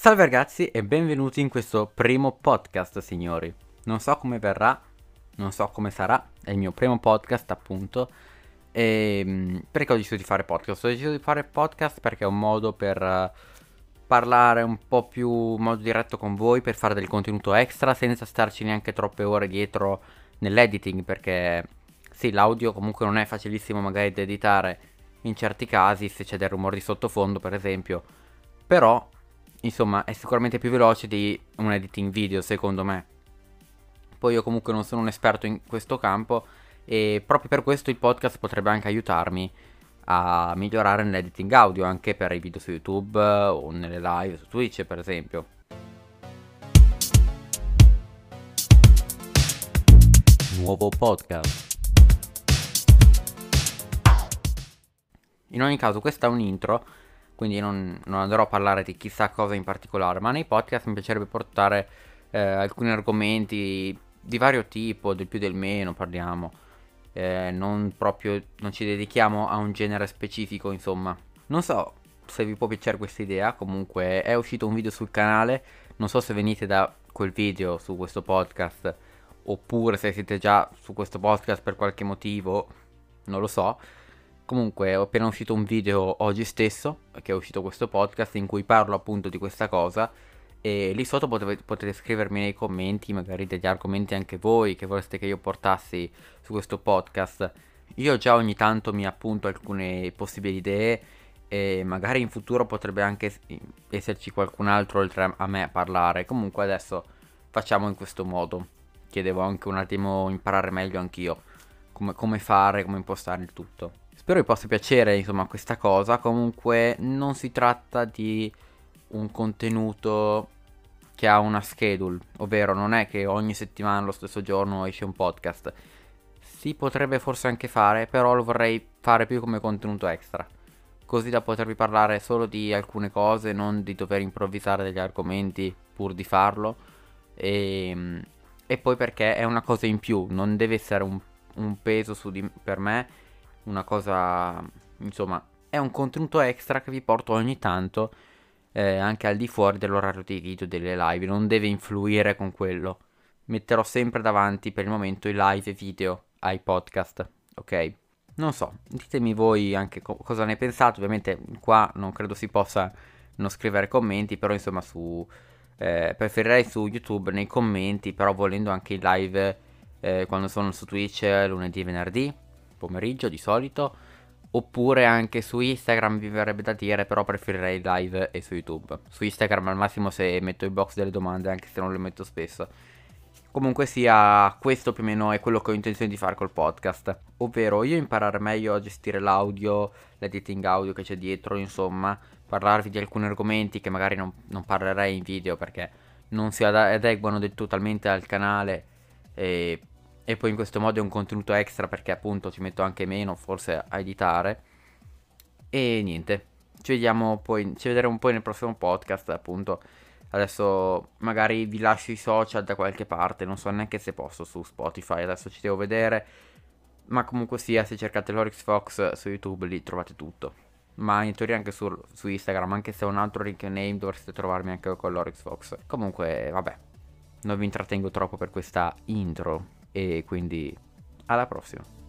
Salve ragazzi e benvenuti in questo primo podcast, signori. Non so come verrà, non so come sarà, è il mio primo podcast appunto. E ehm, perché ho deciso di fare podcast? Ho deciso di fare podcast perché è un modo per uh, parlare un po' più in modo diretto con voi, per fare del contenuto extra senza starci neanche troppe ore dietro nell'editing, perché sì, l'audio comunque non è facilissimo magari da editare in certi casi, se c'è del rumore di sottofondo per esempio, però insomma è sicuramente più veloce di un editing video secondo me. Poi io comunque non sono un esperto in questo campo e proprio per questo il podcast potrebbe anche aiutarmi a migliorare nell'editing audio anche per i video su YouTube o nelle live su Twitch per esempio. Nuovo podcast. In ogni caso questa è un intro quindi non, non, andrò a parlare di chissà cosa in particolare, ma nei podcast mi piacerebbe portare eh, alcuni argomenti di vario tipo, del più del meno parliamo, eh, non proprio, non ci dedichiamo a un genere specifico, insomma. Non so se vi può piacere questa idea, comunque è uscito un video sul canale, non so se venite da quel video su questo podcast, oppure se siete già su questo podcast per qualche motivo, non lo so. Comunque è appena uscito un video oggi stesso, che è uscito questo podcast, in cui parlo appunto di questa cosa. E lì sotto potete, potete scrivermi nei commenti, magari degli argomenti anche voi che vorreste che io portassi su questo podcast. Io già ogni tanto mi appunto alcune possibili idee e magari in futuro potrebbe anche esserci qualcun altro oltre a me a parlare. Comunque adesso facciamo in questo modo, che devo anche un attimo imparare meglio anch'io come, come fare, come impostare il tutto. Spero vi possa piacere insomma questa cosa, comunque non si tratta di un contenuto che ha una schedule, ovvero non è che ogni settimana lo stesso giorno esce un podcast. Si potrebbe forse anche fare, però lo vorrei fare più come contenuto extra, così da potervi parlare solo di alcune cose, non di dover improvvisare degli argomenti pur di farlo. E, ehm, e poi perché è una cosa in più, non deve essere un, un peso di, per me una cosa, insomma, è un contenuto extra che vi porto ogni tanto eh, anche al di fuori dell'orario dei video delle live, non deve influire con quello. Metterò sempre davanti per il momento i live video ai podcast, ok? Non so, ditemi voi anche co- cosa ne pensate, ovviamente qua non credo si possa non scrivere commenti, però insomma su... Eh, preferirei su YouTube nei commenti, però volendo anche in live eh, quando sono su Twitch lunedì e venerdì pomeriggio di solito. Oppure anche su Instagram vi verrebbe da dire, però preferirei live e su YouTube. Su Instagram al massimo se metto il box delle domande, anche se non le metto spesso. Comunque sia, questo più o meno è quello che ho intenzione di fare col podcast. Ovvero io imparare meglio a gestire l'audio, l'editing audio che c'è dietro, insomma, parlarvi di alcuni argomenti che magari non, non parlerei in video perché non si adeguano del totalmente al canale. E e poi in questo modo è un contenuto extra perché appunto ci metto anche meno forse a editare. E niente. Ci vediamo poi ci vedremo poi nel prossimo podcast appunto. Adesso magari vi lascio i social da qualche parte non so neanche se posso su Spotify adesso ci devo vedere. Ma comunque sia se cercate Lorix Fox su YouTube lì trovate tutto. Ma in teoria anche su, su Instagram anche se ho un altro link name dovreste trovarmi anche con Lorix Fox. Comunque vabbè. Non vi intrattengo troppo per questa intro e quindi alla prossima.